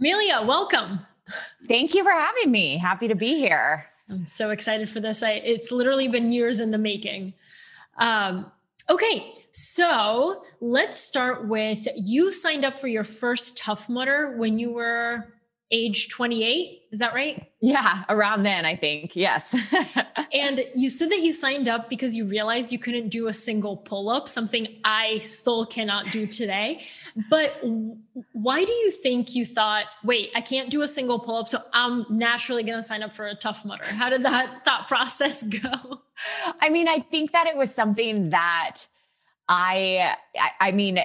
Amelia, welcome. Thank you for having me. Happy to be here. I'm so excited for this. I, it's literally been years in the making. Um, okay, so let's start with you signed up for your first Tough Mudder when you were age 28. Is that right? Yeah, around then, I think. Yes. and you said that you signed up because you realized you couldn't do a single pull up, something I still cannot do today. But why do you think you thought, wait, I can't do a single pull up, so I'm naturally going to sign up for a Tough Mudder? How did that thought process go? I mean, I think that it was something that I, I mean,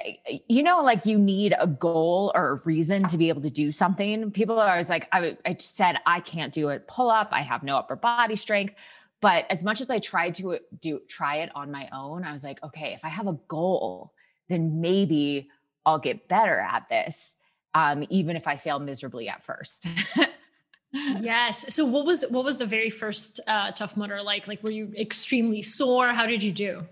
you know, like you need a goal or a reason to be able to do something. People are always like, I, I said, I can't do it pull up. I have no upper body strength. But as much as I tried to do try it on my own, I was like, okay, if I have a goal, then maybe I'll get better at this, um, even if I fail miserably at first. yes. So what was what was the very first uh, tough mudder like? Like, were you extremely sore? How did you do?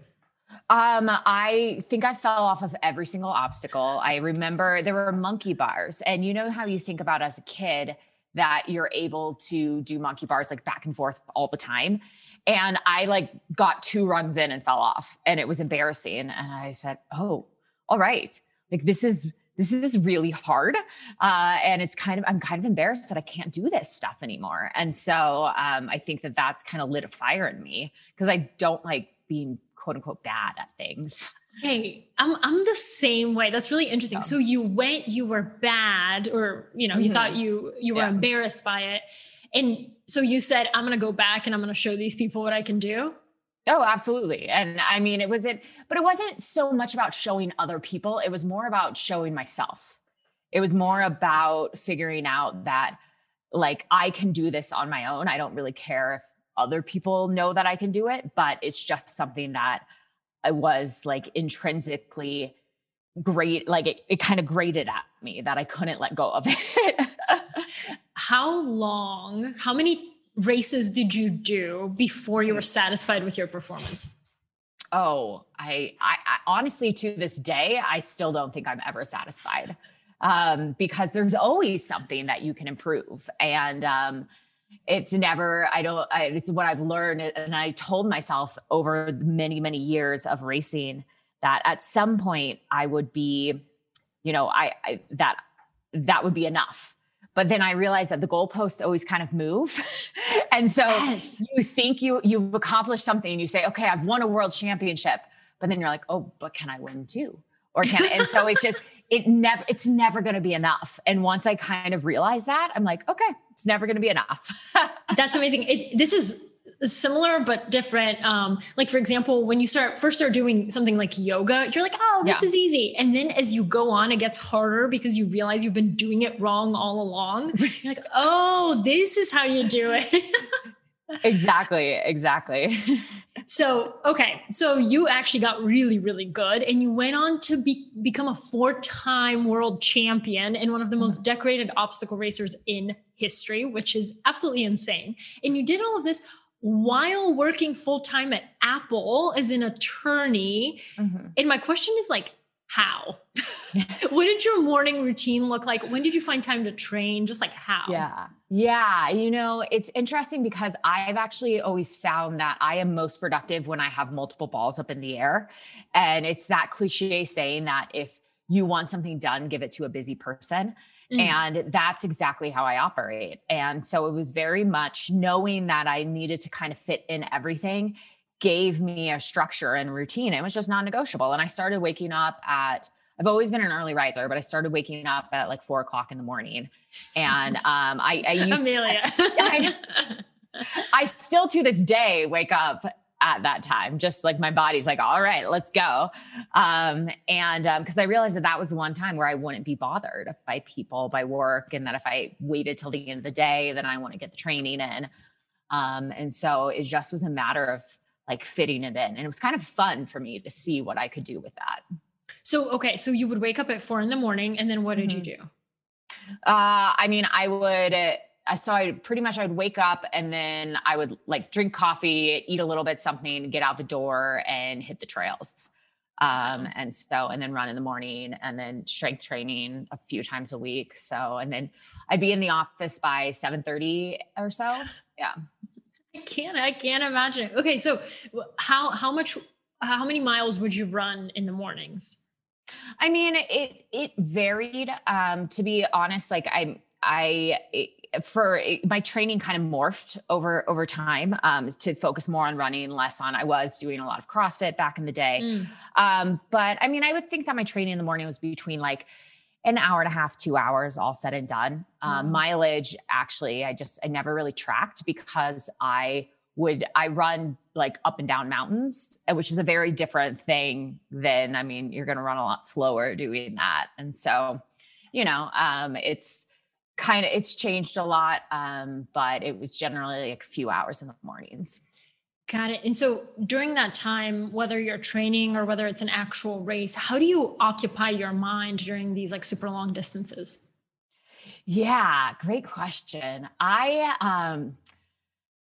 Um, I think I fell off of every single obstacle. I remember there were monkey bars, and you know how you think about as a kid that you're able to do monkey bars like back and forth all the time. And I like got two rungs in and fell off, and it was embarrassing. And I said, "Oh, all right, like this is." This is really hard, uh, and it's kind of I'm kind of embarrassed that I can't do this stuff anymore. And so um, I think that that's kind of lit a fire in me because I don't like being quote unquote bad at things. Hey, I'm I'm the same way. That's really interesting. Oh. So you went, you were bad, or you know, you mm-hmm. thought you you were yeah. embarrassed by it. And so you said, I'm gonna go back and I'm gonna show these people what I can do. Oh, absolutely. And I mean, it was it, but it wasn't so much about showing other people. It was more about showing myself. It was more about figuring out that like I can do this on my own. I don't really care if other people know that I can do it, but it's just something that I was like intrinsically great. Like it, it kind of grated at me that I couldn't let go of it. how long, how many races did you do before you were satisfied with your performance? Oh, I, I, I honestly, to this day, I still don't think I'm ever satisfied um, because there's always something that you can improve. And, um, it's never i don't I, it's what i've learned and i told myself over many many years of racing that at some point i would be you know i, I that that would be enough but then i realized that the goalposts always kind of move and so yes. you think you you've accomplished something and you say okay i've won a world championship but then you're like oh but can i win too or can I? and so it's just it never it's never going to be enough. And once i kind of realize that i'm like okay it's never going to be enough. That's amazing. It, this is similar but different um like for example when you start first start doing something like yoga you're like oh this yeah. is easy. And then as you go on it gets harder because you realize you've been doing it wrong all along. You're like oh this is how you do it exactly exactly so okay so you actually got really really good and you went on to be, become a four-time world champion and one of the most mm-hmm. decorated obstacle racers in history which is absolutely insane and you did all of this while working full-time at apple as an attorney mm-hmm. and my question is like how? what did your morning routine look like? When did you find time to train? Just like how? Yeah. Yeah. You know, it's interesting because I've actually always found that I am most productive when I have multiple balls up in the air. And it's that cliche saying that if you want something done, give it to a busy person. Mm. And that's exactly how I operate. And so it was very much knowing that I needed to kind of fit in everything gave me a structure and routine. It was just non negotiable. And I started waking up at, I've always been an early riser, but I started waking up at like four o'clock in the morning. And um, I, I used Amelia. I, I still to this day wake up at that time just like my body's like all right let's go um, and because um, i realized that that was the one time where i wouldn't be bothered by people by work and that if i waited till the end of the day then i want to get the training in um, and so it just was a matter of like fitting it in. And it was kind of fun for me to see what I could do with that. So, okay. So you would wake up at four in the morning and then what did mm-hmm. you do? Uh, I mean, I would, uh, so I pretty much I would wake up and then I would like drink coffee, eat a little bit something, get out the door and hit the trails. Um, and so, and then run in the morning and then strength training a few times a week. So, and then I'd be in the office by 7 30 or so. Yeah. I can't, I can't imagine. Okay. So how, how much, how many miles would you run in the mornings? I mean, it, it varied. Um, to be honest, like I, I, it, for my training kind of morphed over over time um, to focus more on running, less on. I was doing a lot of CrossFit back in the day, mm. um, but I mean, I would think that my training in the morning was between like an hour and a half, two hours, all said and done. Um, mm. Mileage, actually, I just I never really tracked because I would I run like up and down mountains, which is a very different thing than I mean, you're going to run a lot slower doing that, and so you know, um, it's kind of it's changed a lot um, but it was generally like a few hours in the mornings got it and so during that time whether you're training or whether it's an actual race how do you occupy your mind during these like super long distances yeah great question i um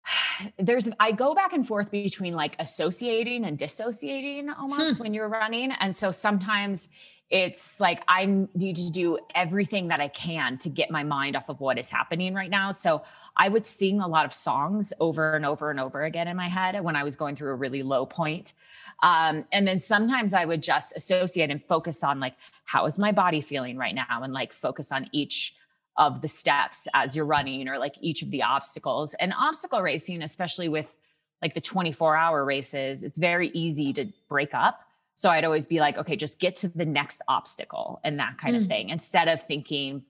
there's I go back and forth between like associating and dissociating almost hmm. when you're running. And so sometimes it's like I need to do everything that I can to get my mind off of what is happening right now. So I would sing a lot of songs over and over and over again in my head when I was going through a really low point. Um, and then sometimes I would just associate and focus on like, how is my body feeling right now? And like focus on each of the steps as you're running or like each of the obstacles. And obstacle racing, especially with like the 24 hour races, it's very easy to break up so I'd always be like, okay, just get to the next obstacle and that kind mm. of thing instead of thinking,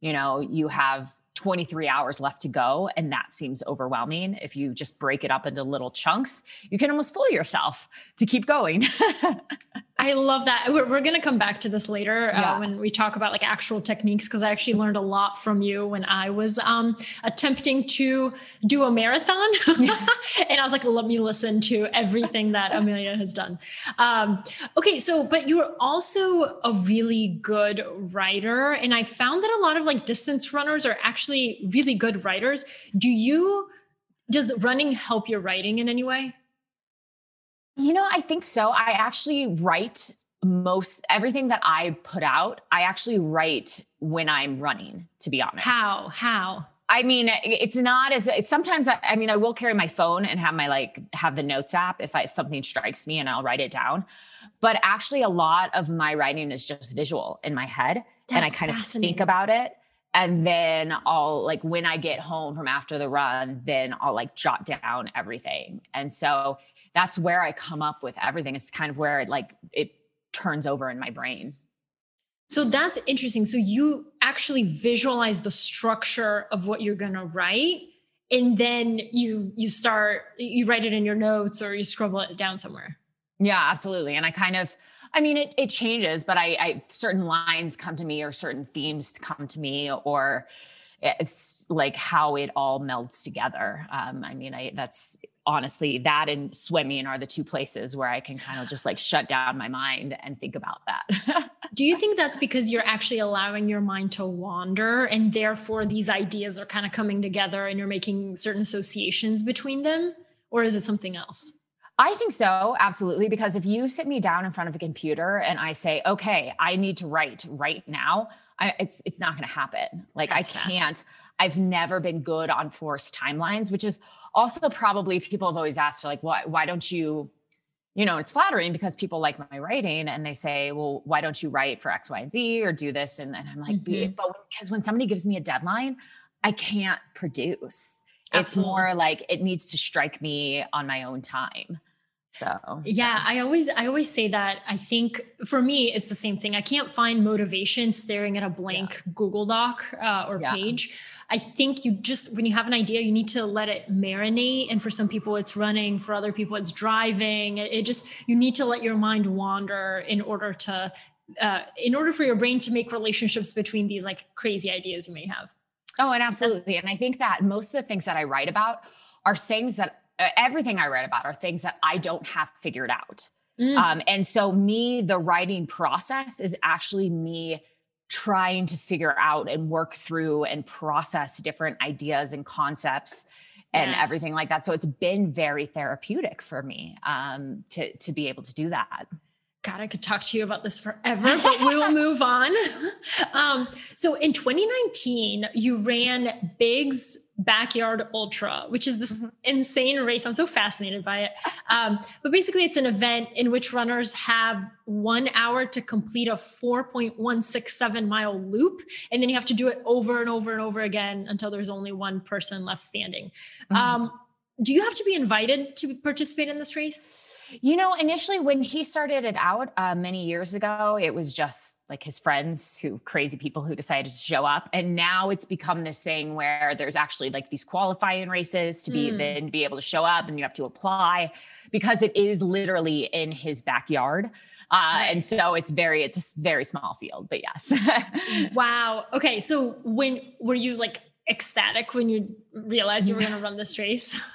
you know, you have 23 hours left to go and that seems overwhelming. If you just break it up into little chunks, you can almost fool yourself to keep going. I love that. We're, we're going to come back to this later uh, when we talk about like actual techniques because I actually learned a lot from you when I was um, attempting to do a marathon. and I was like, let me listen to everything that Amelia has done. Um, okay, so, but you're also a really good writer. And I found that a lot of like distance runners are actually really good writers. Do you, does running help your writing in any way? You know, I think so. I actually write most everything that I put out, I actually write when I'm running, to be honest. How? How? I mean, it's not as it's sometimes I, I, mean, I will carry my phone and have my like have the notes app if I something strikes me and I'll write it down. But actually a lot of my writing is just visual in my head That's and I kind of think about it. And then I'll like when I get home from after the run, then I'll like jot down everything. And so that's where I come up with everything. It's kind of where it like it turns over in my brain. So that's interesting. So you actually visualize the structure of what you're going to write and then you you start you write it in your notes or you scribble it down somewhere. Yeah, absolutely. And I kind of I mean it it changes, but I I certain lines come to me or certain themes come to me or it's like how it all melds together. Um, I mean, I that's honestly that and swimming are the two places where I can kind of just like shut down my mind and think about that. Do you think that's because you're actually allowing your mind to wander and therefore these ideas are kind of coming together and you're making certain associations between them? Or is it something else? I think so, absolutely. Because if you sit me down in front of a computer and I say, okay, I need to write right now, I, it's it's not going to happen. Like That's I can't. I've never been good on forced timelines, which is also probably people have always asked, like, why why don't you? You know, it's flattering because people like my writing and they say, well, why don't you write for X, Y, and Z or do this? And, and I'm like, mm-hmm. but because when somebody gives me a deadline, I can't produce. Absolutely. It's more like it needs to strike me on my own time. So yeah, I always I always say that I think for me it's the same thing. I can't find motivation staring at a blank yeah. Google Doc uh, or yeah. page. I think you just when you have an idea, you need to let it marinate. And for some people, it's running. For other people, it's driving. It, it just you need to let your mind wander in order to uh, in order for your brain to make relationships between these like crazy ideas you may have. Oh, and absolutely. And I think that most of the things that I write about are things that everything I write about are things that I don't have figured out. Mm. Um, and so, me, the writing process is actually me trying to figure out and work through and process different ideas and concepts and yes. everything like that. So, it's been very therapeutic for me um, to to be able to do that. God, I could talk to you about this forever, but we will move on. Um, so in 2019, you ran Big's Backyard Ultra, which is this mm-hmm. insane race. I'm so fascinated by it. Um, but basically, it's an event in which runners have one hour to complete a 4.167 mile loop. And then you have to do it over and over and over again until there's only one person left standing. Mm-hmm. Um, do you have to be invited to participate in this race? You know, initially when he started it out uh, many years ago, it was just like his friends who crazy people who decided to show up. And now it's become this thing where there's actually like these qualifying races to be mm. then be able to show up and you have to apply because it is literally in his backyard. Uh, and so it's very, it's a very small field, but yes. wow. Okay. So when were you like ecstatic when you realized you were going to run this race?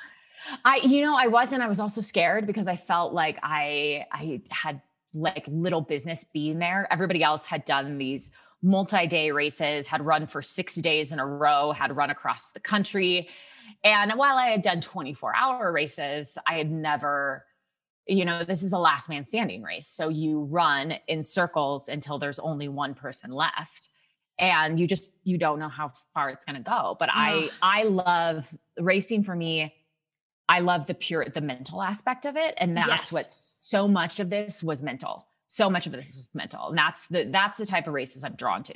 I, you know, I wasn't. I was also scared because I felt like I, I had like little business being there. Everybody else had done these multi-day races, had run for six days in a row, had run across the country. And while I had done 24 hour races, I had never, you know, this is a last man standing race. So you run in circles until there's only one person left. And you just you don't know how far it's going to go. But I I love racing for me I love the pure, the mental aspect of it. And that's yes. what so much of this was mental. So much of this was mental. And that's the, that's the type of races I'm drawn to.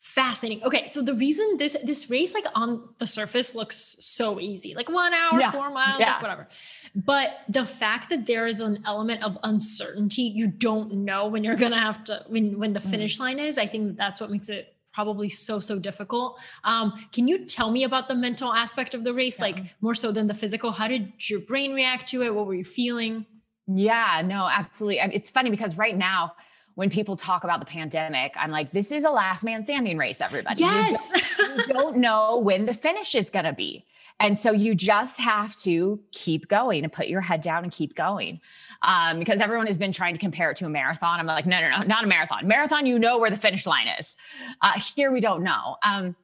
Fascinating. Okay, so the reason this this race like on the surface looks so easy, like one hour, yeah. four miles, yeah. like whatever. But the fact that there is an element of uncertainty, you don't know when you're gonna have to when when the mm. finish line is. I think that's what makes it probably so so difficult um, can you tell me about the mental aspect of the race yeah. like more so than the physical how did your brain react to it what were you feeling yeah no absolutely it's funny because right now when people talk about the pandemic, I'm like, this is a last man standing race, everybody. Yes. You don't, you don't know when the finish is going to be. And so you just have to keep going and put your head down and keep going. Um, because everyone has been trying to compare it to a marathon. I'm like, no, no, no, not a marathon. Marathon, you know where the finish line is. Uh, here we don't know. Um,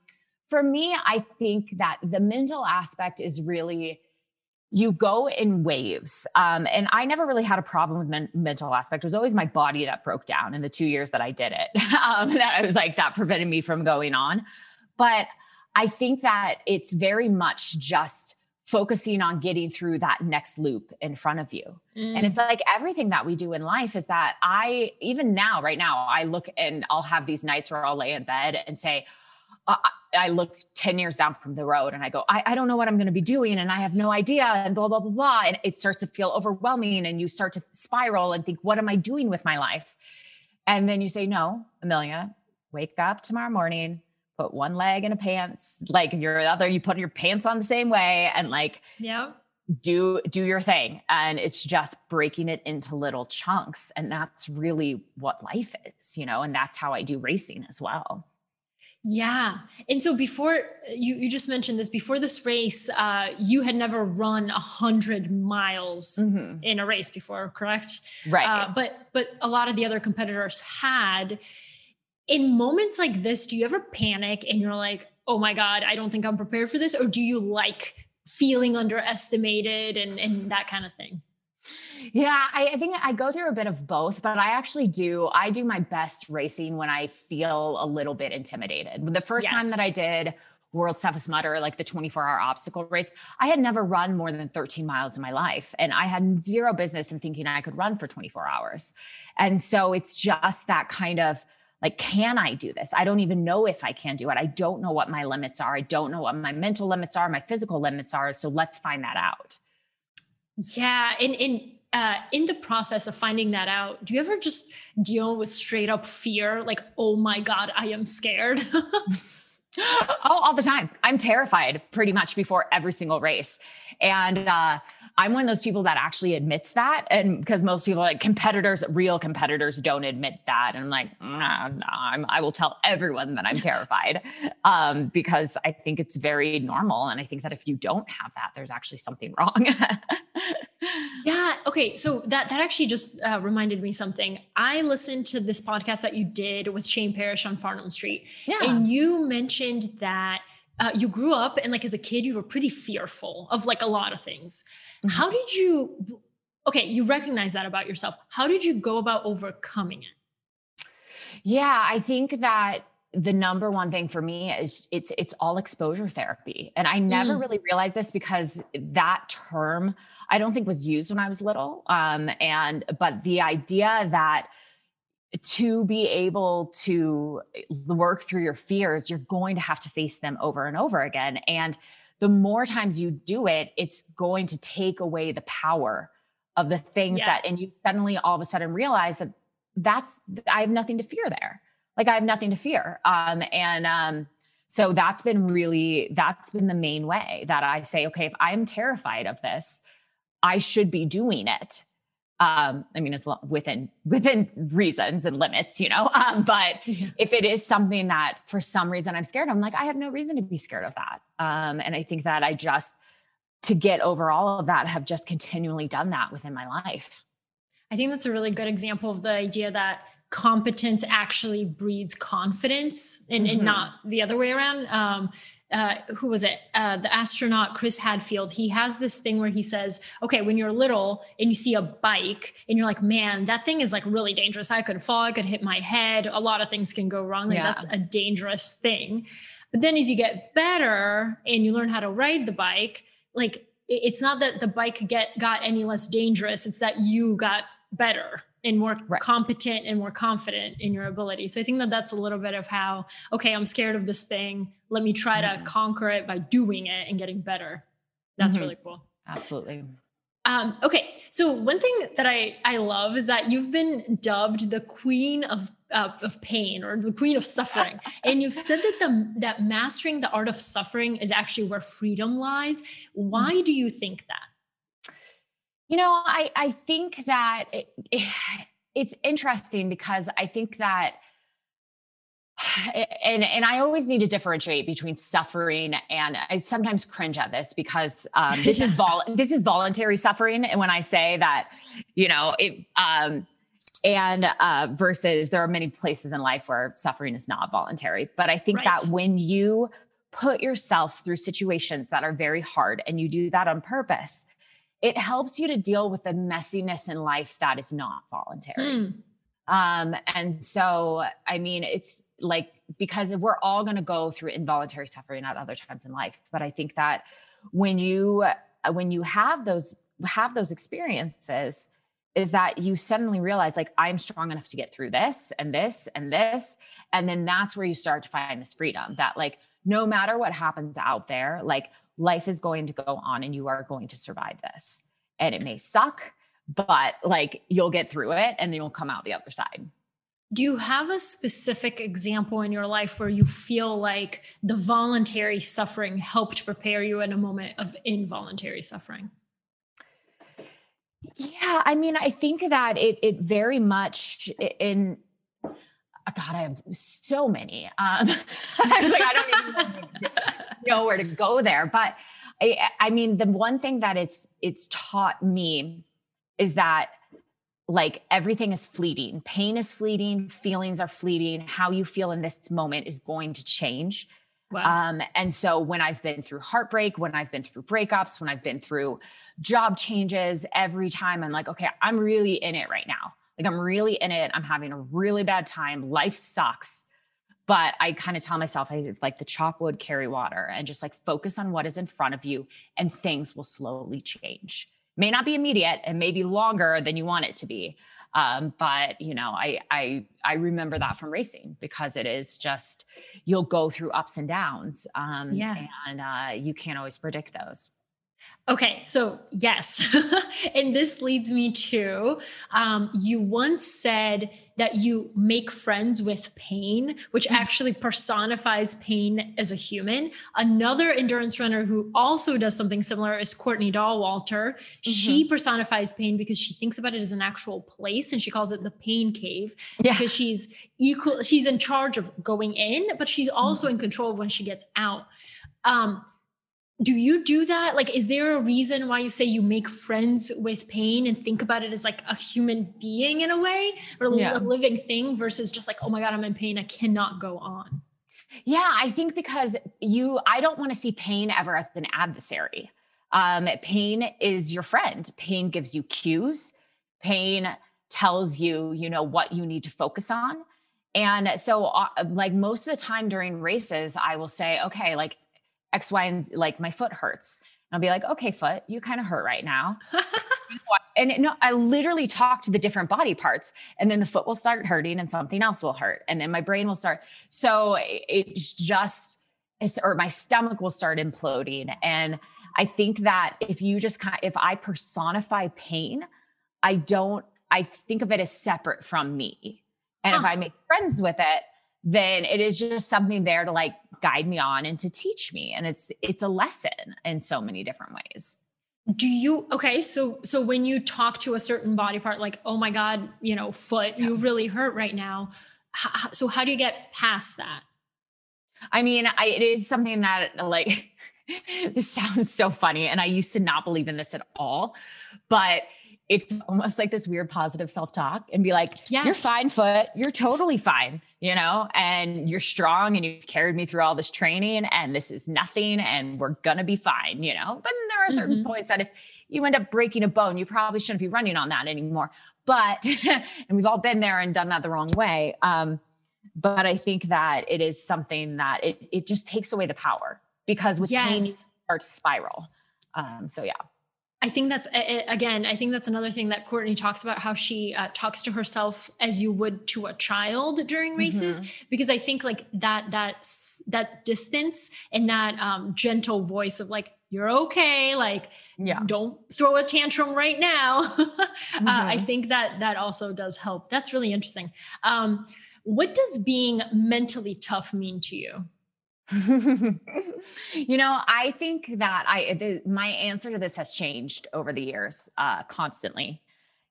for me, I think that the mental aspect is really you go in waves. Um, and I never really had a problem with men- mental aspect. It was always my body that broke down in the two years that I did it. um, that I was like, that prevented me from going on. But I think that it's very much just focusing on getting through that next loop in front of you. Mm. And it's like everything that we do in life is that I, even now, right now, I look and I'll have these nights where I'll lay in bed and say, uh, I look 10 years down from the road and I go, I, I don't know what I'm going to be doing and I have no idea and blah, blah, blah, blah. And it starts to feel overwhelming and you start to spiral and think, what am I doing with my life? And then you say, no, Amelia, wake up tomorrow morning, put one leg in a pants, like your other, you put your pants on the same way and like, yeah, do do your thing and it's just breaking it into little chunks and that's really what life is you know and that's how i do racing as well yeah. And so before you, you just mentioned this, before this race, uh, you had never run a hundred miles mm-hmm. in a race before, correct? Right. Uh, but, but a lot of the other competitors had in moments like this, do you ever panic and you're like, oh my God, I don't think I'm prepared for this? Or do you like feeling underestimated and, and that kind of thing? Yeah, I, I, think I go through a bit of both, but I actually do. I do my best racing when I feel a little bit intimidated. The first yes. time that I did World's Toughest Mudder, like the 24 hour obstacle race, I had never run more than 13 miles in my life. And I had zero business in thinking I could run for 24 hours. And so it's just that kind of, like can i do this? I don't even know if i can do it. I don't know what my limits are. I don't know what my mental limits are my physical limits are. So let's find that out. Yeah and in uh, in the process of finding that out, do you ever just deal with straight up fear? Like, oh my God, I am scared. oh, all the time. I'm terrified pretty much before every single race. And uh, I'm one of those people that actually admits that. And because most people, like competitors, real competitors, don't admit that. And I'm like, nah, nah, I'm, i will tell everyone that I'm terrified um, because I think it's very normal. And I think that if you don't have that, there's actually something wrong. yeah. Okay. So that that actually just uh, reminded me something. I listened to this podcast that you did with Shane Parrish on Farnam Street, yeah. and you mentioned that uh, you grew up and like as a kid you were pretty fearful of like a lot of things mm-hmm. how did you okay, you recognize that about yourself. How did you go about overcoming it? Yeah, I think that the number one thing for me is it's it's all exposure therapy. And I never mm. really realized this because that term I don't think was used when I was little. Um, and but the idea that to be able to work through your fears, you're going to have to face them over and over again. And the more times you do it, it's going to take away the power of the things yeah. that, and you suddenly all of a sudden realize that that's, I have nothing to fear there. Like I have nothing to fear. Um, and, um, so that's been really, that's been the main way that I say, okay, if I'm terrified of this, I should be doing it um i mean as long within within reasons and limits you know um but if it is something that for some reason i'm scared i'm like i have no reason to be scared of that. Um and i think that i just to get over all of that have just continually done that within my life. I think that's a really good example of the idea that competence actually breeds confidence and, mm-hmm. and not the other way around. Um uh, who was it? Uh, the astronaut Chris Hadfield. He has this thing where he says, "Okay, when you're little and you see a bike and you're like, man, that thing is like really dangerous. I could fall. I could hit my head. A lot of things can go wrong. Like yeah. that's a dangerous thing." But then as you get better and you learn how to ride the bike, like it's not that the bike get got any less dangerous. It's that you got better and more right. competent and more confident in your ability. So I think that that's a little bit of how, okay, I'm scared of this thing. Let me try mm-hmm. to conquer it by doing it and getting better. That's mm-hmm. really cool. Absolutely. Um, okay, so one thing that I I love is that you've been dubbed the queen of uh, of pain or the queen of suffering, and you've said that the that mastering the art of suffering is actually where freedom lies. Why mm-hmm. do you think that? You know, I I think that it, it, it's interesting because I think that and and I always need to differentiate between suffering and I sometimes cringe at this because um, this is vol this is voluntary suffering, and when I say that, you know, it um, and uh, versus there are many places in life where suffering is not voluntary, but I think right. that when you put yourself through situations that are very hard and you do that on purpose, it helps you to deal with the messiness in life that is not voluntary. Mm. Um, and so, I mean, it's like because we're all going to go through involuntary suffering at other times in life, but I think that when you when you have those have those experiences, is that you suddenly realize like I'm strong enough to get through this and this and this, and then that's where you start to find this freedom that like no matter what happens out there, like life is going to go on and you are going to survive this. And it may suck, but like you'll get through it and then you'll come out the other side. Do you have a specific example in your life where you feel like the voluntary suffering helped prepare you in a moment of involuntary suffering? Yeah, I mean, I think that it it very much in God, I have so many. Um, I was like, I don't even know where to go there. But I, I mean, the one thing that it's it's taught me is that like everything is fleeting. Pain is fleeting. Feelings are fleeting. How you feel in this moment is going to change. Wow. Um, and so when I've been through heartbreak, when I've been through breakups, when I've been through job changes, every time I'm like, okay, I'm really in it right now like I'm really in it. I'm having a really bad time. Life sucks. But I kind of tell myself, I like the chop wood, carry water, and just like focus on what is in front of you, and things will slowly change. May not be immediate, and maybe longer than you want it to be. Um, but you know, I I I remember that from racing because it is just you'll go through ups and downs. Um, yeah, and uh, you can't always predict those. Okay, so yes. and this leads me to um, you once said that you make friends with pain, which mm-hmm. actually personifies pain as a human. Another endurance runner who also does something similar is Courtney Dauwalter. Mm-hmm. She personifies pain because she thinks about it as an actual place and she calls it the pain cave yeah. because she's equal, she's in charge of going in, but she's also mm-hmm. in control of when she gets out. Um, do you do that like is there a reason why you say you make friends with pain and think about it as like a human being in a way or yeah. a living thing versus just like oh my god i'm in pain i cannot go on yeah i think because you i don't want to see pain ever as an adversary Um, pain is your friend. Pain gives you cues. Pain tells you, you know, what you need to focus on. And so, uh, like most of the time during races, I will say, okay, like X, Y, and Z, like my foot hurts. And I'll be like, okay, foot, you kind of hurt right now. and it, no, I literally talk to the different body parts, and then the foot will start hurting, and something else will hurt, and then my brain will start. So it's just, it's, or my stomach will start imploding. And I think that if you just kind, of, if I personify pain, I don't. I think of it as separate from me. And huh. if I make friends with it, then it is just something there to like guide me on and to teach me. And it's it's a lesson in so many different ways. Do you okay? So so when you talk to a certain body part, like oh my god, you know, foot, you really hurt right now. How, so how do you get past that? I mean, I, it is something that like this sounds so funny, and I used to not believe in this at all, but it's almost like this weird positive self-talk and be like, yes. you're fine, foot. You're totally fine, you know, and you're strong and you've carried me through all this training and this is nothing and we're gonna be fine, you know. But there are certain mm-hmm. points that if you end up breaking a bone, you probably shouldn't be running on that anymore. But and we've all been there and done that the wrong way. Um, but I think that it is something that it it just takes away the power because with yes. pain you start to spiral. Um, so yeah. I think that's again. I think that's another thing that Courtney talks about how she uh, talks to herself as you would to a child during races, mm-hmm. because I think like that that that distance and that um, gentle voice of like you're okay, like yeah, don't throw a tantrum right now. mm-hmm. uh, I mm-hmm. think that that also does help. That's really interesting. Um, what does being mentally tough mean to you? you know, I think that I the, my answer to this has changed over the years, uh, constantly.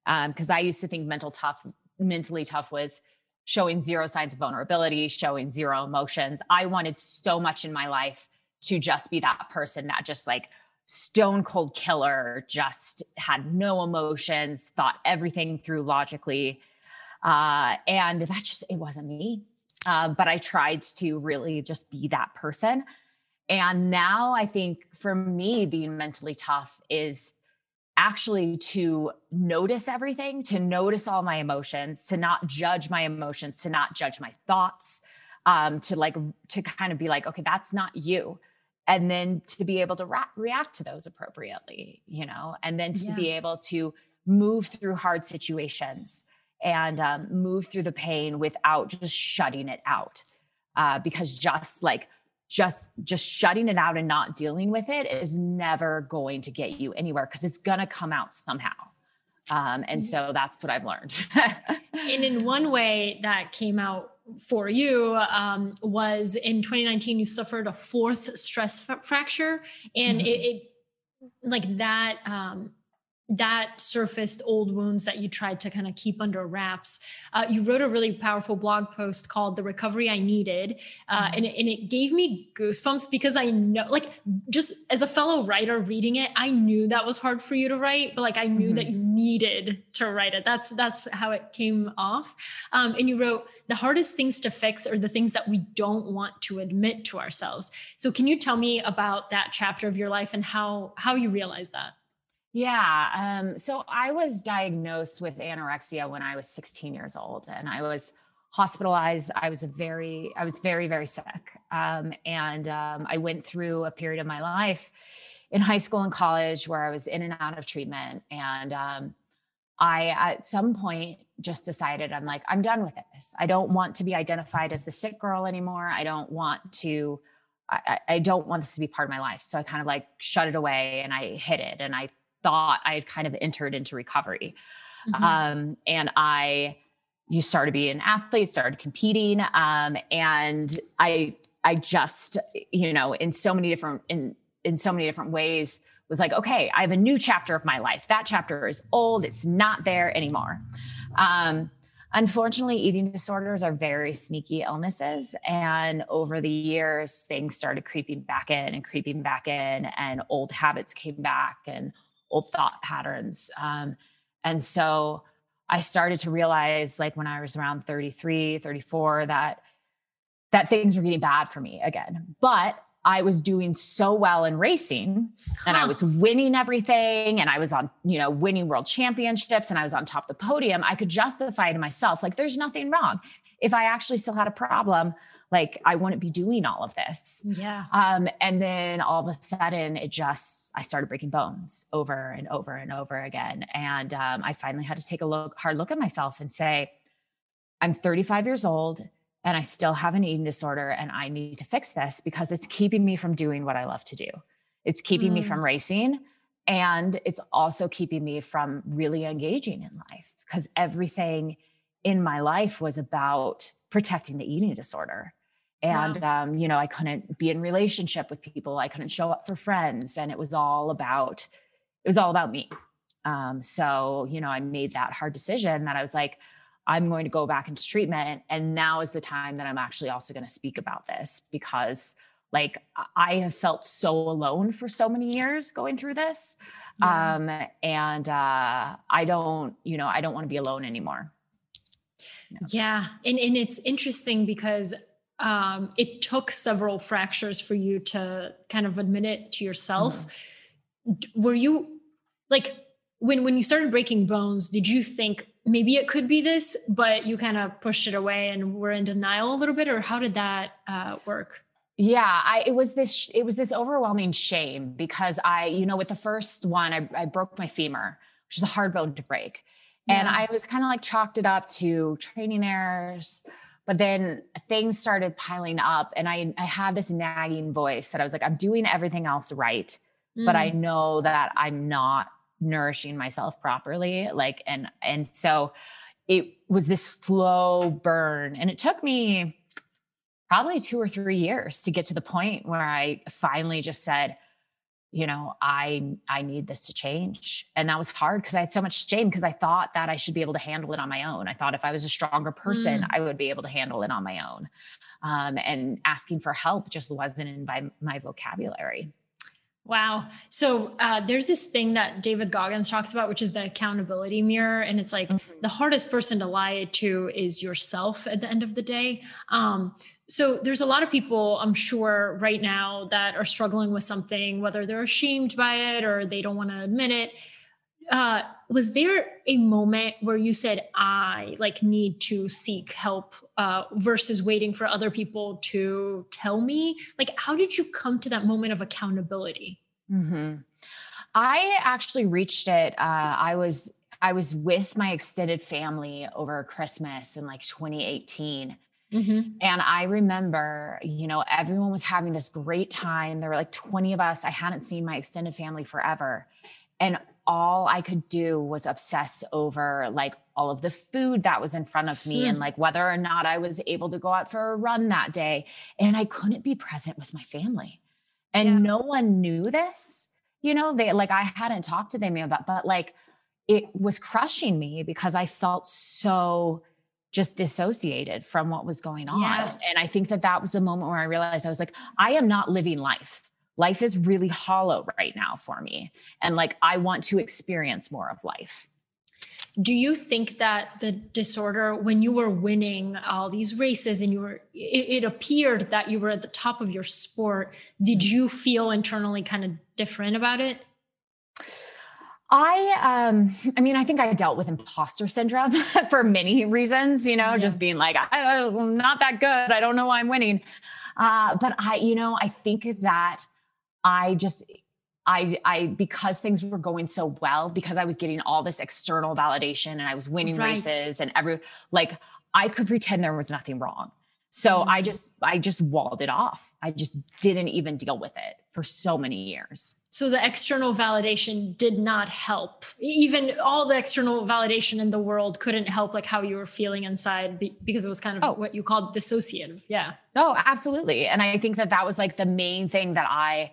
Because um, I used to think mental tough, mentally tough was showing zero signs of vulnerability, showing zero emotions. I wanted so much in my life to just be that person that just like stone cold killer, just had no emotions, thought everything through logically. Uh, and that just, it wasn't me. Uh, but I tried to really just be that person. And now I think for me, being mentally tough is actually to notice everything, to notice all my emotions, to not judge my emotions, to not judge my thoughts, um, to like, to kind of be like, okay, that's not you. And then to be able to ra- react to those appropriately, you know, and then to yeah. be able to move through hard situations and um, move through the pain without just shutting it out. Uh, because just like just just shutting it out and not dealing with it is never going to get you anywhere because it's gonna come out somehow. Um, and mm-hmm. so that's what I've learned. and in one way that came out for you um, was in 2019 you suffered a fourth stress f- fracture and mm-hmm. it, it, like that um, that surfaced old wounds that you tried to kind of keep under wraps. Uh, you wrote a really powerful blog post called The Recovery I Needed. Uh, mm-hmm. and, it, and it gave me goosebumps because I know, like, just as a fellow writer reading it, I knew that was hard for you to write, but like, I knew mm-hmm. that you needed to write it. That's, that's how it came off. Um, and you wrote, The hardest things to fix are the things that we don't want to admit to ourselves. So, can you tell me about that chapter of your life and how, how you realized that? Yeah. Um, so I was diagnosed with anorexia when I was 16 years old and I was hospitalized. I was very, I was very, very sick. Um, and um, I went through a period of my life in high school and college where I was in and out of treatment. And um, I, at some point, just decided I'm like, I'm done with this. I don't want to be identified as the sick girl anymore. I don't want to. I, I don't want this to be part of my life. So I kind of like shut it away and I hid it and I thought I had kind of entered into recovery. Mm-hmm. Um, and I, you started being an athlete, started competing. Um, and I, I just, you know, in so many different, in, in so many different ways was like, okay, I have a new chapter of my life. That chapter is old. It's not there anymore. Um, unfortunately, eating disorders are very sneaky illnesses. And over the years, things started creeping back in and creeping back in, and old habits came back, and old thought patterns. Um, and so I started to realize like when I was around 33, 34, that that things were getting bad for me again. But I was doing so well in racing and I was winning everything and I was on, you know, winning world championships and I was on top of the podium. I could justify to myself, like, there's nothing wrong. If I actually still had a problem, like I wouldn't be doing all of this. Yeah. Um, and then all of a sudden it just, I started breaking bones over and over and over again. And um, I finally had to take a look, hard look at myself and say, I'm 35 years old and I still have an eating disorder and I need to fix this because it's keeping me from doing what I love to do. It's keeping mm. me from racing and it's also keeping me from really engaging in life because everything in my life was about protecting the eating disorder. And wow. um, you know, I couldn't be in relationship with people. I couldn't show up for friends and it was all about it was all about me. Um, so, you know, I made that hard decision that I was like, I'm going to go back into treatment. And now is the time that I'm actually also going to speak about this because like I have felt so alone for so many years going through this. Yeah. Um, and uh, I don't, you know, I don't want to be alone anymore. Yeah. And, and it's interesting because um, it took several fractures for you to kind of admit it to yourself. Mm-hmm. Were you like, when when you started breaking bones did you think maybe it could be this, but you kind of pushed it away and were in denial a little bit, or how did that uh, work? Yeah, I, it was this, it was this overwhelming shame because I, you know, with the first one, I, I broke my femur, which is a hard bone to break. Yeah. And I was kind of like chalked it up to training errors. But then things started piling up, and I, I had this nagging voice that I was like, I'm doing everything else right, mm. but I mm. know that I'm not nourishing myself properly like and and so it was this slow burn and it took me probably 2 or 3 years to get to the point where I finally just said you know i i need this to change and that was hard because i had so much shame because i thought that i should be able to handle it on my own i thought if i was a stronger person mm. i would be able to handle it on my own um, and asking for help just wasn't in my, my vocabulary Wow. So uh, there's this thing that David Goggins talks about, which is the accountability mirror. And it's like mm-hmm. the hardest person to lie to is yourself at the end of the day. Um, so there's a lot of people, I'm sure, right now that are struggling with something, whether they're ashamed by it or they don't want to admit it. Uh, was there a moment where you said, I like need to seek help uh, versus waiting for other people to tell me? Like, how did you come to that moment of accountability? Mm-hmm. I actually reached it. Uh, I was I was with my extended family over Christmas in like 2018. Mm-hmm. And I remember, you know, everyone was having this great time. There were like 20 of us. I hadn't seen my extended family forever. And all I could do was obsess over like all of the food that was in front of me mm. and like whether or not I was able to go out for a run that day. And I couldn't be present with my family. And yeah. no one knew this. You know, they like I hadn't talked to them about, but like it was crushing me because I felt so just dissociated from what was going on. Yeah. And I think that that was the moment where I realized I was like, I am not living life life is really hollow right now for me. And like, I want to experience more of life. Do you think that the disorder, when you were winning all these races and you were, it, it appeared that you were at the top of your sport, did mm-hmm. you feel internally kind of different about it? I um I mean I think I dealt with imposter syndrome for many reasons, you know, yeah. just being like I, am not that good. I don't know why I'm winning. Uh but I you know, I think that I just I I because things were going so well because I was getting all this external validation and I was winning right. races and every like I could pretend there was nothing wrong. So mm-hmm. I just I just walled it off. I just didn't even deal with it for so many years. So the external validation did not help. Even all the external validation in the world couldn't help like how you were feeling inside because it was kind of oh. what you called dissociative. Yeah. Oh, absolutely. And I think that that was like the main thing that I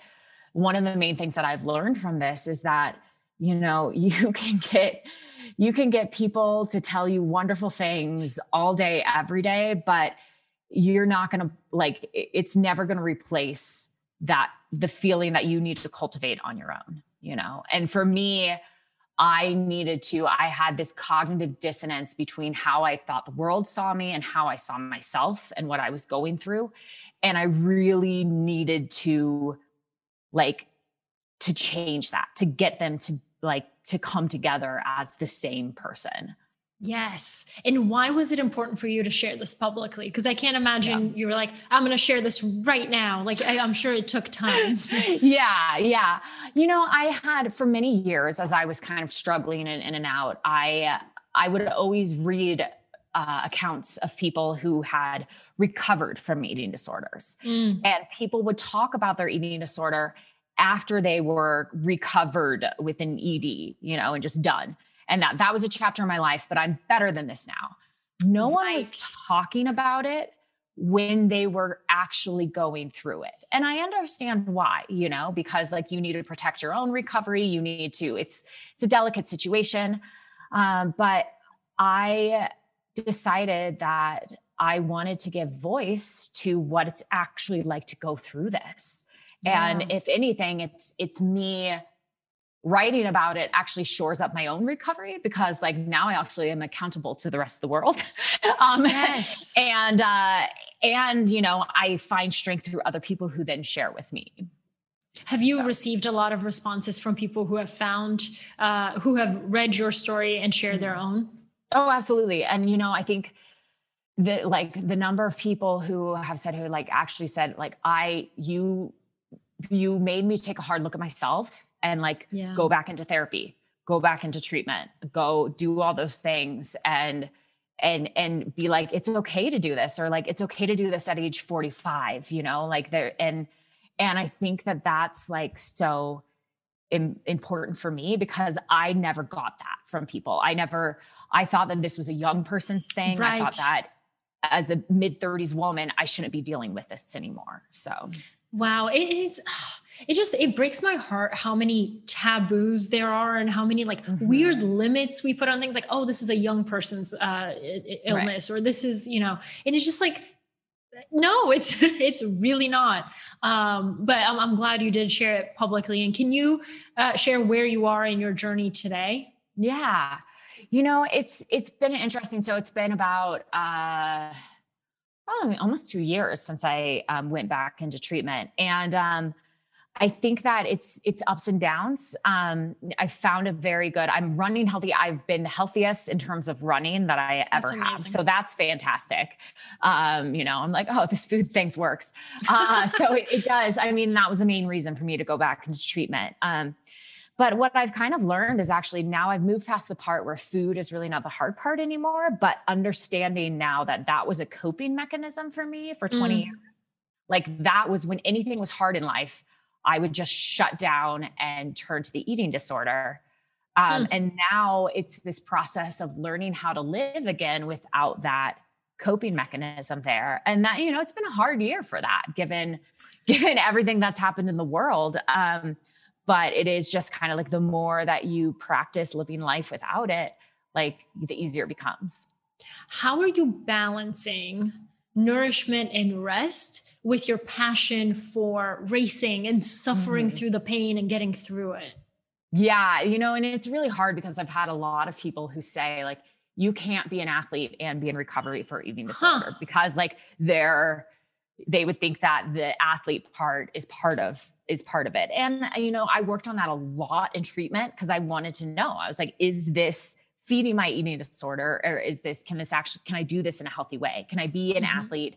one of the main things that I've learned from this is that, you know, you can get you can get people to tell you wonderful things all day every day, but you're not going to like it's never going to replace that the feeling that you need to cultivate on your own, you know. And for me, I needed to, I had this cognitive dissonance between how I thought the world saw me and how I saw myself and what I was going through. And I really needed to like to change that, to get them to like to come together as the same person. Yes. And why was it important for you to share this publicly? Because I can't imagine yeah. you were like, I'm going to share this right now. Like, I, am sure it took time. yeah. Yeah. You know, I had for many years, as I was kind of struggling in, in and out, I, I would always read uh, accounts of people who had recovered from eating disorders. Mm. And people would talk about their eating disorder after they were recovered with an ED, you know, and just done and that that was a chapter in my life but i'm better than this now. No right. one was talking about it when they were actually going through it. And i understand why you know because like you need to protect your own recovery. You need to it's it's a delicate situation. Um, but i decided that i wanted to give voice to what it's actually like to go through this. Yeah. and if anything it's it's me writing about it actually shores up my own recovery because like now I actually am accountable to the rest of the world. um, yes. and, uh, and, you know, I find strength through other people who then share with me. Have you so. received a lot of responses from people who have found, uh, who have read your story and shared their own? Oh, absolutely. And, you know, I think, the like the number of people who have said who like actually said like i you you made me take a hard look at myself and like yeah. go back into therapy go back into treatment go do all those things and and and be like it's okay to do this or like it's okay to do this at age 45 you know like there and and i think that that's like so Im- important for me because i never got that from people i never i thought that this was a young person's thing right. i thought that as a mid 30s woman i shouldn't be dealing with this anymore so Wow, it, it's it just it breaks my heart how many taboos there are and how many like mm-hmm. weird limits we put on things like oh this is a young person's uh, illness right. or this is you know and it's just like no it's it's really not. Um, but I'm, I'm, glad you did share it publicly. And can you uh, share where you are in your journey today? Yeah. You know it's it's been interesting. So it's been about uh oh, almost two years since I um, went back into treatment. And um, I think that it's it's ups and downs. Um, I found a very good. I'm running healthy. I've been the healthiest in terms of running that I ever have. So that's fantastic. Um, you know, I'm like, oh, this food things works. Uh, so it, it, does. I mean, that was the main reason for me to go back into treatment. Um, but what I've kind of learned is actually now I've moved past the part where food is really not the hard part anymore, but understanding now that that was a coping mechanism for me for 20 mm. years. Like that was when anything was hard in life, I would just shut down and turn to the eating disorder. Um, mm. And now it's this process of learning how to live again without that coping mechanism there. And that, you know, it's been a hard year for that, given given everything that's happened in the world. Um, but it is just kind of like the more that you practice living life without it like the easier it becomes how are you balancing nourishment and rest with your passion for racing and suffering mm-hmm. through the pain and getting through it yeah you know and it's really hard because i've had a lot of people who say like you can't be an athlete and be in recovery for eating disorder huh. because like they're they would think that the athlete part is part of is part of it. And you know, I worked on that a lot in treatment because I wanted to know. I was like, is this feeding my eating disorder or is this can this actually can I do this in a healthy way? Can I be an mm-hmm. athlete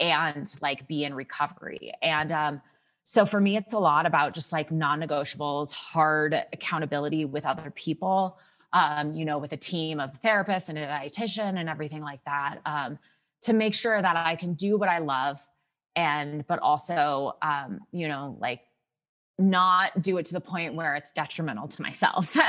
and like be in recovery? And um so for me it's a lot about just like non-negotiables, hard accountability with other people. Um, you know, with a team of therapists and a dietitian and everything like that, um, to make sure that I can do what I love and but also um you know like not do it to the point where it's detrimental to myself.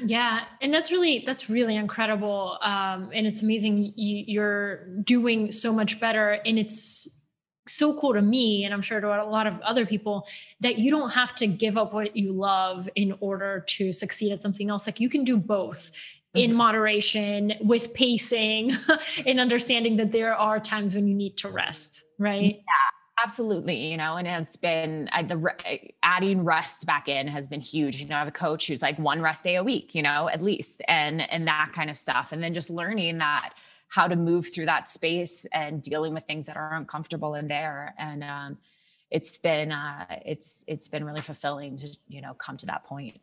Yeah and that's really that's really incredible um and it's amazing you're doing so much better and it's so cool to me and i'm sure to a lot of other people that you don't have to give up what you love in order to succeed at something else. Like you can do both in mm-hmm. moderation with pacing and understanding that there are times when you need to rest right yeah Absolutely, you know, and it's been uh, the adding rest back in has been huge. You know, I have a coach who's like one rest day a week, you know, at least, and and that kind of stuff, and then just learning that how to move through that space and dealing with things that are uncomfortable in there, and um, it's been uh, it's it's been really fulfilling to you know come to that point.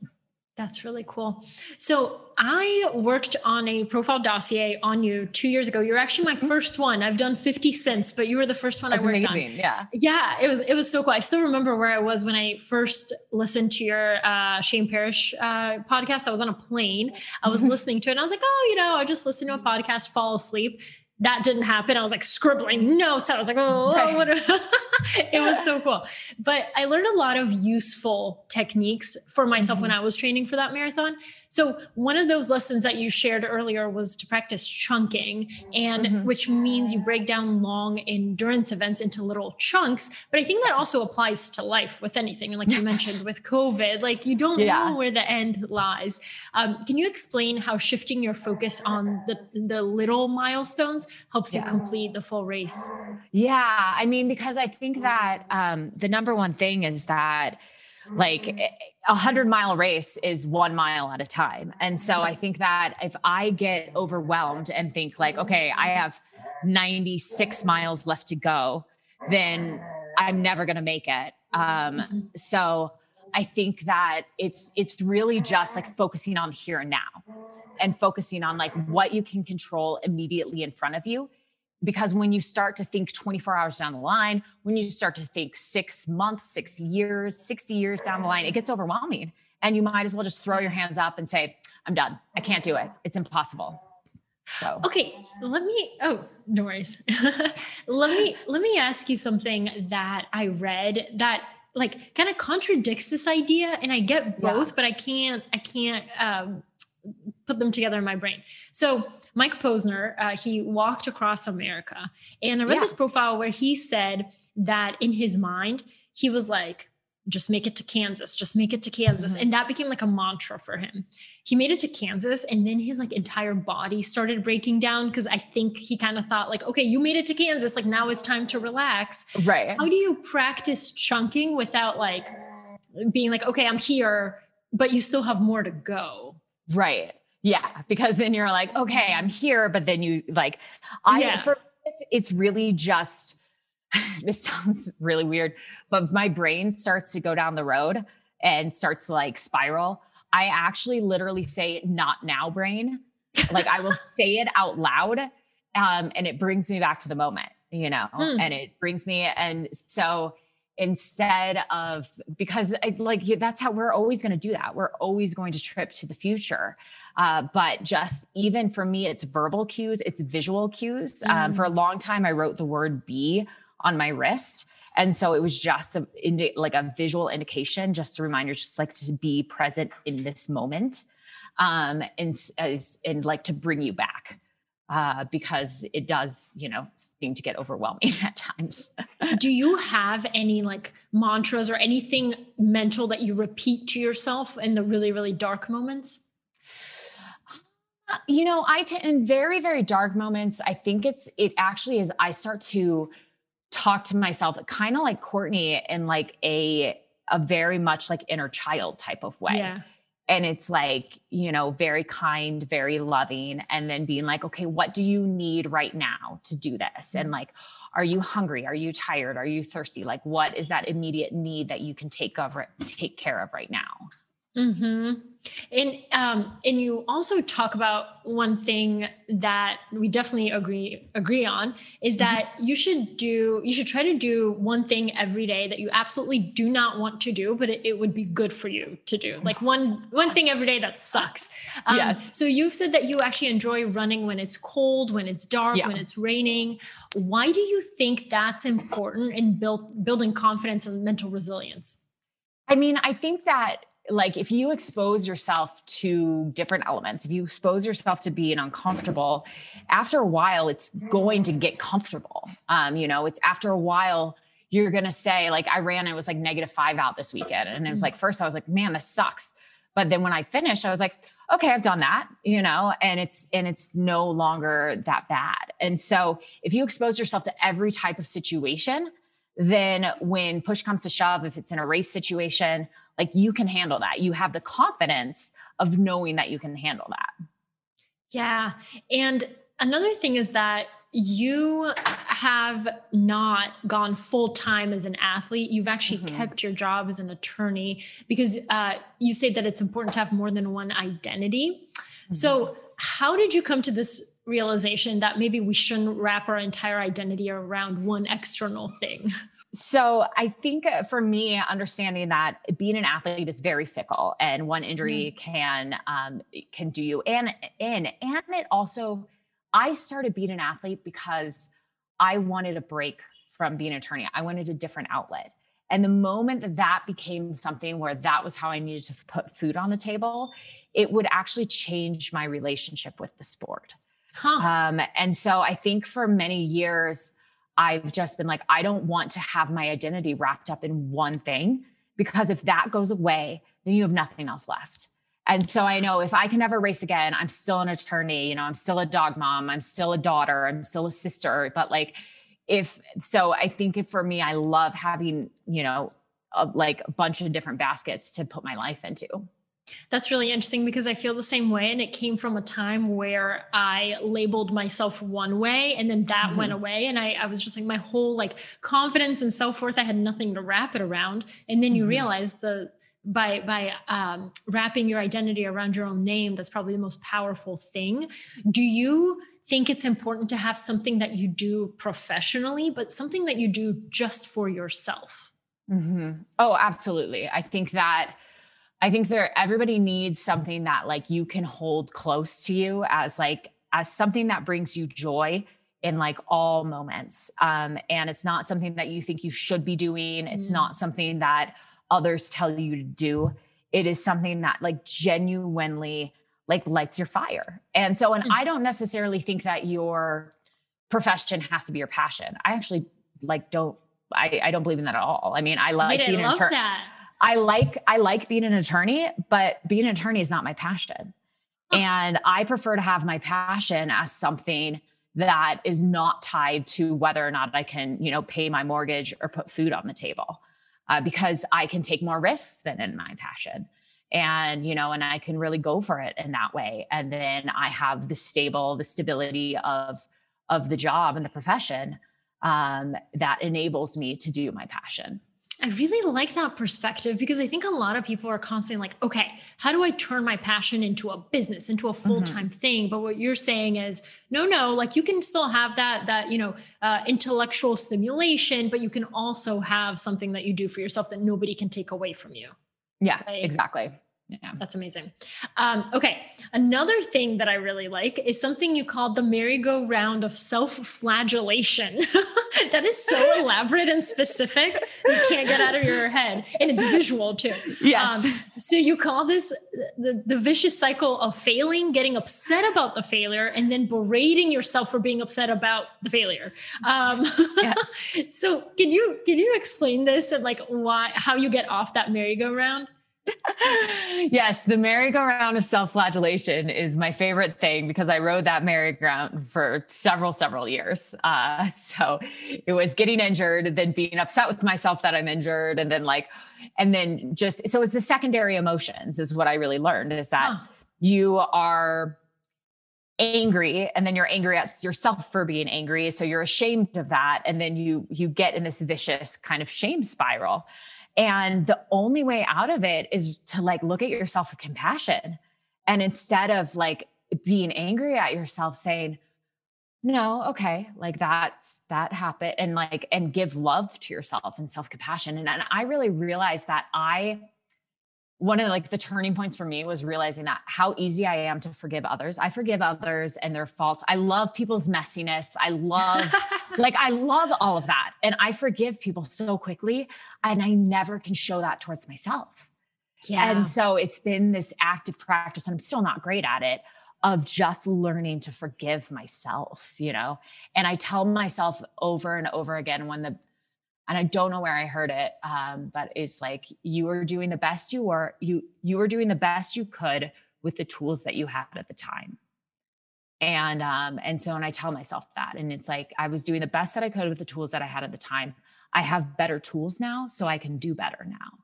That's really cool. So I worked on a profile dossier on you two years ago. You're actually my mm-hmm. first one. I've done 50 since, but you were the first one That's I worked amazing. on. Yeah. Yeah. It was, it was so cool. I still remember where I was when I first listened to your uh, Shane Parrish uh, podcast. I was on a plane. I was mm-hmm. listening to it and I was like, oh, you know, I just listened to a podcast, fall asleep that didn't happen. I was like scribbling notes. I was like, oh, right. what it was so cool. But I learned a lot of useful techniques for myself mm-hmm. when I was training for that marathon. So one of those lessons that you shared earlier was to practice chunking, and mm-hmm. which means you break down long endurance events into little chunks. But I think that also applies to life with anything. And like you mentioned with COVID, like you don't yeah. know where the end lies. Um, can you explain how shifting your focus on the the little milestones helps yeah. you complete the full race? Yeah, I mean, because I think that um, the number one thing is that like a hundred mile race is one mile at a time. And so I think that if I get overwhelmed and think like, okay, I have 96 miles left to go, then I'm never going to make it. Um, so I think that it's, it's really just like focusing on here and now and focusing on like what you can control immediately in front of you because when you start to think 24 hours down the line, when you start to think six months, six years, 60 years down the line, it gets overwhelming. And you might as well just throw your hands up and say, I'm done. I can't do it. It's impossible. So okay, let me oh no worries. let me let me ask you something that I read that like kind of contradicts this idea and I get both, yeah. but I can't I can't um, put them together in my brain. So Mike Posner, uh, he walked across America. And I read yeah. this profile where he said that in his mind, he was like, just make it to Kansas, just make it to Kansas. Mm-hmm. And that became like a mantra for him. He made it to Kansas and then his like entire body started breaking down because I think he kind of thought like, okay, you made it to Kansas, like now it's time to relax. Right. How do you practice chunking without like being like, okay, I'm here, but you still have more to go? Right. Yeah, because then you're like, okay, I'm here, but then you like, I yeah. for it's, it's really just. This sounds really weird, but my brain starts to go down the road and starts to like spiral. I actually literally say "not now, brain." Like I will say it out loud, um, and it brings me back to the moment, you know, hmm. and it brings me. And so instead of because I, like that's how we're always going to do that. We're always going to trip to the future. Uh, but just even for me, it's verbal cues, it's visual cues. Mm. Um, for a long time, I wrote the word be on my wrist. And so it was just a, like a visual indication, just a reminder, just like to be present in this moment um, and, as, and like to bring you back. Uh, because it does, you know, seem to get overwhelming at times. Do you have any like mantras or anything mental that you repeat to yourself in the really, really dark moments? You know, I t- in very very dark moments, I think it's it actually is. I start to talk to myself, kind of like Courtney, in like a a very much like inner child type of way. Yeah. And it's like, you know, very kind, very loving, and then being like, okay, what do you need right now to do this? Mm-hmm. And like, are you hungry? Are you tired? Are you thirsty? Like, what is that immediate need that you can take over, take care of right now? Hmm. And um, and you also talk about one thing that we definitely agree agree on is that mm-hmm. you should do you should try to do one thing every day that you absolutely do not want to do, but it, it would be good for you to do. Like one one thing every day that sucks. Um, yes. So you've said that you actually enjoy running when it's cold, when it's dark, yeah. when it's raining. Why do you think that's important in build, building confidence and mental resilience? I mean, I think that like if you expose yourself to different elements, if you expose yourself to being uncomfortable, after a while, it's going to get comfortable. Um, you know, it's after a while, you're going to say, like, I ran, and it was like negative five out this weekend. And it was like, first, I was like, man, this sucks. But then when I finished, I was like, okay, I've done that, you know, and it's, and it's no longer that bad. And so if you expose yourself to every type of situation, then when push comes to shove, if it's in a race situation, like you can handle that. You have the confidence of knowing that you can handle that. Yeah. And another thing is that you have not gone full time as an athlete. You've actually mm-hmm. kept your job as an attorney because uh, you say that it's important to have more than one identity. Mm-hmm. So, how did you come to this realization that maybe we shouldn't wrap our entire identity around one external thing? So I think uh, for me, understanding that being an athlete is very fickle, and one injury mm-hmm. can um, can do you and in, and it also. I started being an athlete because I wanted a break from being an attorney. I wanted a different outlet. And the moment that that became something where that was how I needed to put food on the table, it would actually change my relationship with the sport. Huh. Um, and so I think for many years, I've just been like, I don't want to have my identity wrapped up in one thing because if that goes away, then you have nothing else left. And so I know if I can ever race again, I'm still an attorney, you know, I'm still a dog mom, I'm still a daughter, I'm still a sister. But like, if so, I think if for me, I love having, you know, a, like a bunch of different baskets to put my life into. That's really interesting because I feel the same way. And it came from a time where I labeled myself one way and then that mm-hmm. went away. And I, I was just like, my whole like confidence and so forth, I had nothing to wrap it around. And then mm-hmm. you realize the, by by um, wrapping your identity around your own name that's probably the most powerful thing do you think it's important to have something that you do professionally but something that you do just for yourself mm-hmm. oh absolutely i think that I think there everybody needs something that like you can hold close to you as like as something that brings you joy in like all moments. Um, and it's not something that you think you should be doing. It's mm. not something that others tell you to do. It is something that like genuinely like lights your fire. And so, and mm. I don't necessarily think that your profession has to be your passion. I actually like don't I, I don't believe in that at all. I mean, I like being an that. I like I like being an attorney, but being an attorney is not my passion. And I prefer to have my passion as something that is not tied to whether or not I can, you know, pay my mortgage or put food on the table. Uh, because I can take more risks than in my passion. And, you know, and I can really go for it in that way. And then I have the stable, the stability of of the job and the profession um, that enables me to do my passion. I really like that perspective because I think a lot of people are constantly like, okay, how do I turn my passion into a business, into a full time mm-hmm. thing? But what you're saying is, no, no, like you can still have that that you know uh, intellectual stimulation, but you can also have something that you do for yourself that nobody can take away from you. Yeah, right? exactly. Yeah. That's amazing. Um, okay. Another thing that I really like is something you called the merry-go-round of self-flagellation. that is so elaborate and specific. You can't get out of your head. And it's visual too. Yes. Um, so you call this the, the vicious cycle of failing, getting upset about the failure, and then berating yourself for being upset about the failure. Um, yes. so can you can you explain this and like why how you get off that merry-go-round? yes, the merry-go-round of self-flagellation is my favorite thing because I rode that merry-go-round for several, several years. Uh, so it was getting injured, then being upset with myself that I'm injured, and then like, and then just so it's the secondary emotions is what I really learned is that huh. you are angry and then you're angry at yourself for being angry so you're ashamed of that and then you you get in this vicious kind of shame spiral and the only way out of it is to like look at yourself with compassion. And instead of like being angry at yourself, saying, no, okay, like that's that happened, and like, and give love to yourself and self compassion. And, and I really realized that I one of like the turning points for me was realizing that how easy I am to forgive others. I forgive others and their faults. I love people's messiness. I love like I love all of that. And I forgive people so quickly and I never can show that towards myself. Yeah. And so it's been this active practice and I'm still not great at it of just learning to forgive myself, you know. And I tell myself over and over again when the and I don't know where I heard it, um, but it's like you were doing the best you were you you were doing the best you could with the tools that you had at the time. And um, and so and I tell myself that, and it's like I was doing the best that I could with the tools that I had at the time. I have better tools now, so I can do better now.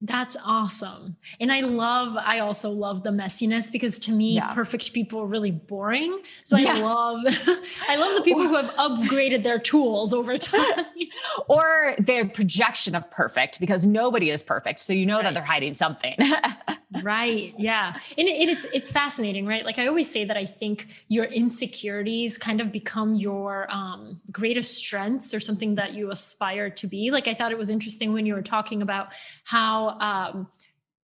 That's awesome. And I love, I also love the messiness because to me, yeah. perfect people are really boring. So yeah. I love, I love the people who have upgraded their tools over time. or their projection of perfect because nobody is perfect. So you know right. that they're hiding something. right. Yeah. And, it, it's, it's fascinating, right? Like I always say that I think your insecurities kind of become your um, greatest strengths or something that you aspire to be. Like I thought it was interesting when you were talking about how um,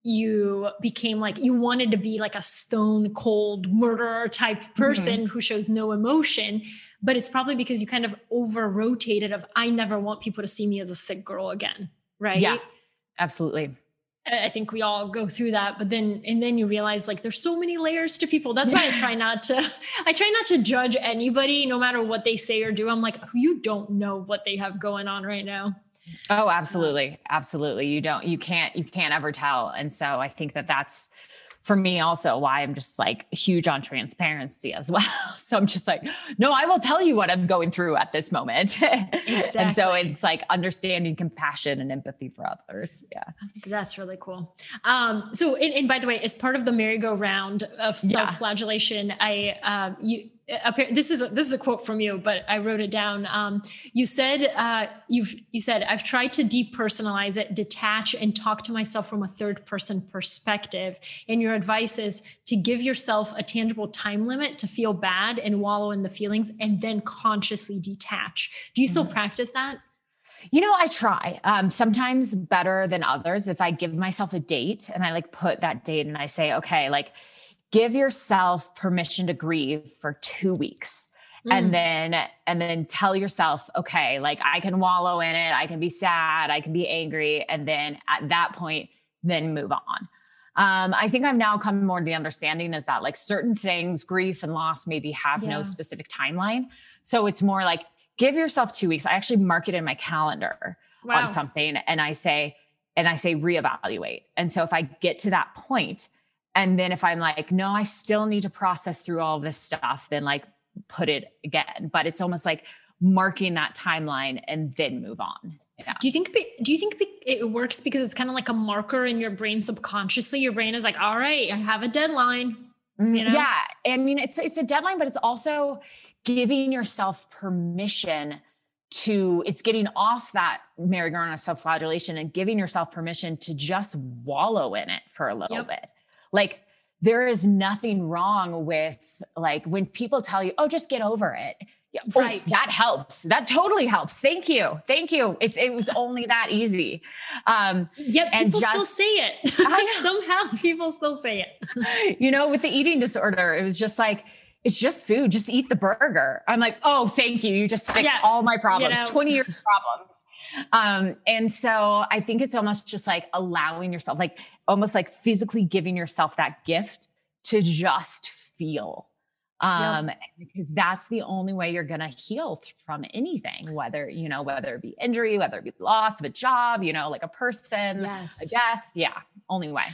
you became like you wanted to be like a stone cold murderer type person mm-hmm. who shows no emotion but it's probably because you kind of over rotated of i never want people to see me as a sick girl again right? Yeah absolutely i think we all go through that but then and then you realize like there's so many layers to people. That's why i try not to i try not to judge anybody no matter what they say or do. I'm like you don't know what they have going on right now Oh, absolutely. Absolutely. You don't, you can't, you can't ever tell. And so I think that that's for me also why I'm just like huge on transparency as well. So I'm just like, no, I will tell you what I'm going through at this moment. Exactly. and so it's like understanding compassion and empathy for others. Yeah. That's really cool. Um, so, and, and by the way, as part of the merry-go-round of self-flagellation, yeah. I, um, you, this is a, this is a quote from you, but I wrote it down. Um, you said uh, you've you said I've tried to depersonalize it, detach, and talk to myself from a third person perspective. And your advice is to give yourself a tangible time limit to feel bad and wallow in the feelings, and then consciously detach. Do you still mm-hmm. practice that? You know, I try. Um, sometimes better than others. If I give myself a date and I like put that date and I say, okay, like give yourself permission to grieve for two weeks. Mm. and then and then tell yourself okay like i can wallow in it i can be sad i can be angry and then at that point then move on um, i think i've now come more to the understanding is that like certain things grief and loss maybe have yeah. no specific timeline so it's more like give yourself two weeks i actually mark it in my calendar wow. on something and i say and i say reevaluate and so if i get to that point and then if I'm like, no, I still need to process through all this stuff, then like put it again. But it's almost like marking that timeline and then move on. Yeah. Do you think do you think it works because it's kind of like a marker in your brain subconsciously? Your brain is like, all right, I have a deadline. Mm, you know? Yeah. I mean, it's it's a deadline, but it's also giving yourself permission to it's getting off that merry-go-round of self-flagellation and giving yourself permission to just wallow in it for a little yep. bit like there is nothing wrong with like when people tell you, oh, just get over it. Yeah, right. Oh, that helps. That totally helps. Thank you. Thank you. If it was only that easy. Um, yep. And people just, still say it. Somehow people still say it. you know, with the eating disorder, it was just like, it's just food. Just eat the burger. I'm like, oh, thank you. You just fixed yeah. all my problems, you know. 20 years problems. Um, and so I think it's almost just like allowing yourself, like almost like physically giving yourself that gift to just feel. Um, yep. because that's the only way you're going to heal from anything, whether, you know, whether it be injury, whether it be loss of a job, you know, like a person, yes. a death. Yeah. Only way.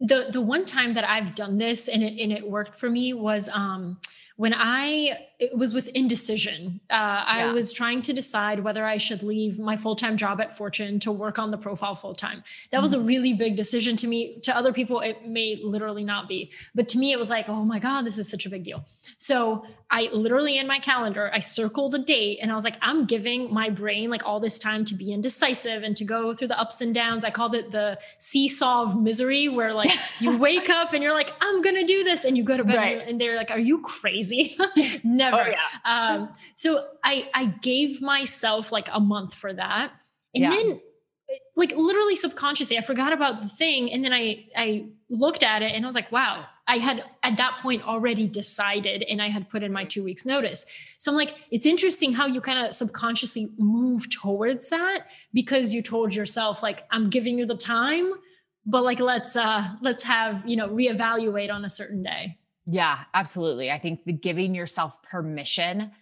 The, the one time that I've done this and it, and it worked for me was, um, when I it was with indecision. Uh, yeah. I was trying to decide whether I should leave my full time job at Fortune to work on the profile full time. That mm-hmm. was a mm-hmm. really big decision to me. To other people, it may literally not be, but to me, it was like, oh my god, this is such a big deal. So I literally in my calendar, I circled a date, and I was like, I'm giving my brain like all this time to be indecisive and to go through the ups and downs. I called it the seesaw of misery, where like you wake up and you're like, I'm gonna do this, and you go to bed right. and they're like, Are you crazy? crazy. Never. Oh, yeah. um, so I I gave myself like a month for that. And yeah. then like literally subconsciously, I forgot about the thing. And then I I looked at it and I was like, wow, I had at that point already decided and I had put in my two weeks notice. So I'm like, it's interesting how you kind of subconsciously move towards that because you told yourself, like, I'm giving you the time, but like let's uh let's have, you know, reevaluate on a certain day. Yeah, absolutely. I think the giving yourself permission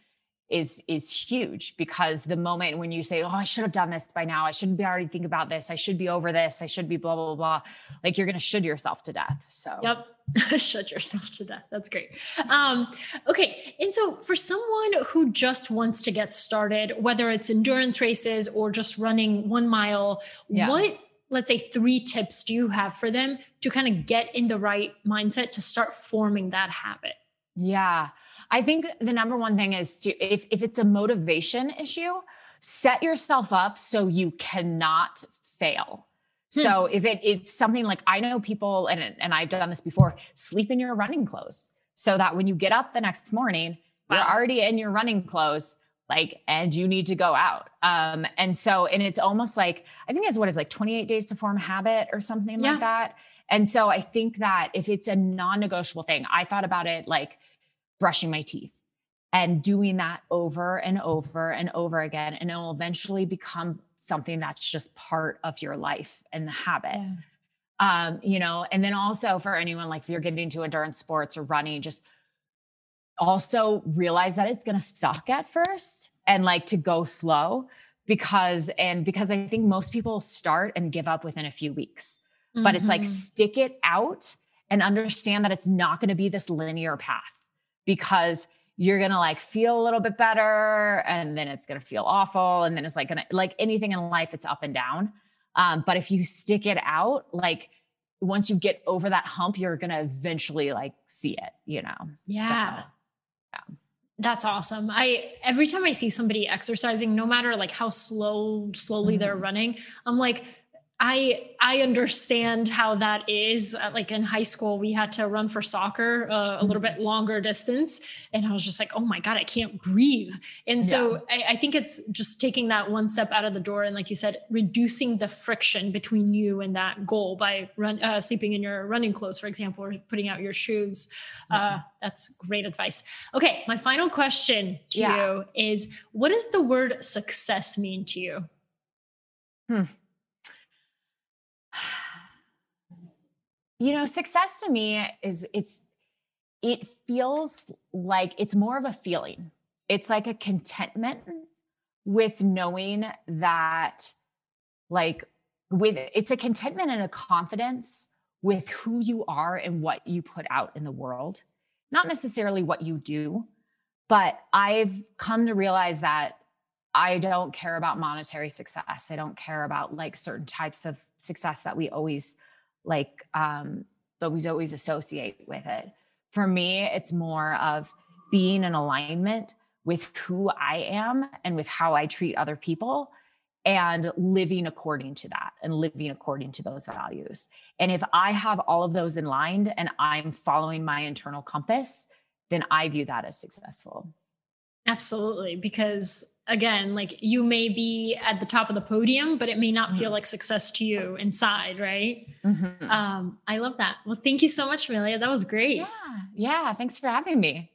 is is huge because the moment when you say oh i should have done this by now i shouldn't be already thinking about this i should be over this i should be blah blah blah like you're going to should yourself to death so yep shut yourself to death that's great um okay and so for someone who just wants to get started whether it's endurance races or just running one mile yeah. what let's say three tips do you have for them to kind of get in the right mindset to start forming that habit yeah I think the number one thing is to if if it's a motivation issue, set yourself up so you cannot fail. Hmm. So if it, it's something like I know people and and I've done this before, sleep in your running clothes so that when you get up the next morning, wow. you're already in your running clothes like and you need to go out um and so and it's almost like i think it's what is like 28 days to form habit or something yeah. like that and so i think that if it's a non-negotiable thing i thought about it like brushing my teeth and doing that over and over and over again. And it will eventually become something that's just part of your life and the habit. Yeah. Um, you know, and then also for anyone like if you're getting into endurance sports or running, just also realize that it's gonna suck at first and like to go slow because and because I think most people start and give up within a few weeks. Mm-hmm. But it's like mm-hmm. stick it out and understand that it's not going to be this linear path because you're going to like feel a little bit better and then it's going to feel awful and then it's like going to like anything in life it's up and down um, but if you stick it out like once you get over that hump you're going to eventually like see it you know yeah. So, yeah that's awesome. I every time I see somebody exercising, no matter like how slow, slowly mm-hmm. they're running, I'm like, I I understand how that is. Uh, like in high school, we had to run for soccer uh, a little bit mm-hmm. longer distance, and I was just like, "Oh my god, I can't breathe." And so yeah. I, I, think it's just taking that one step out of the door, and like you said, reducing the friction between you and that goal by run uh, sleeping in your running clothes, for example, or putting out your shoes. Mm-hmm. that's great advice. Okay, my final question to yeah. you is: What does the word success mean to you? Hmm. You know, success to me is it's it feels like it's more of a feeling. It's like a contentment with knowing that like with it's a contentment and a confidence with who you are and what you put out in the world. Not necessarily what you do, but I've come to realize that I don't care about monetary success. I don't care about like certain types of success that we always like um that we always associate with it. For me, it's more of being in alignment with who I am and with how I treat other people and living according to that and living according to those values. And if I have all of those in line and I'm following my internal compass, then I view that as successful. Absolutely. Because again, like you may be at the top of the podium, but it may not feel mm-hmm. like success to you inside, right? Mm-hmm. Um, I love that. Well, thank you so much, Amelia. That was great. Yeah. Yeah. Thanks for having me.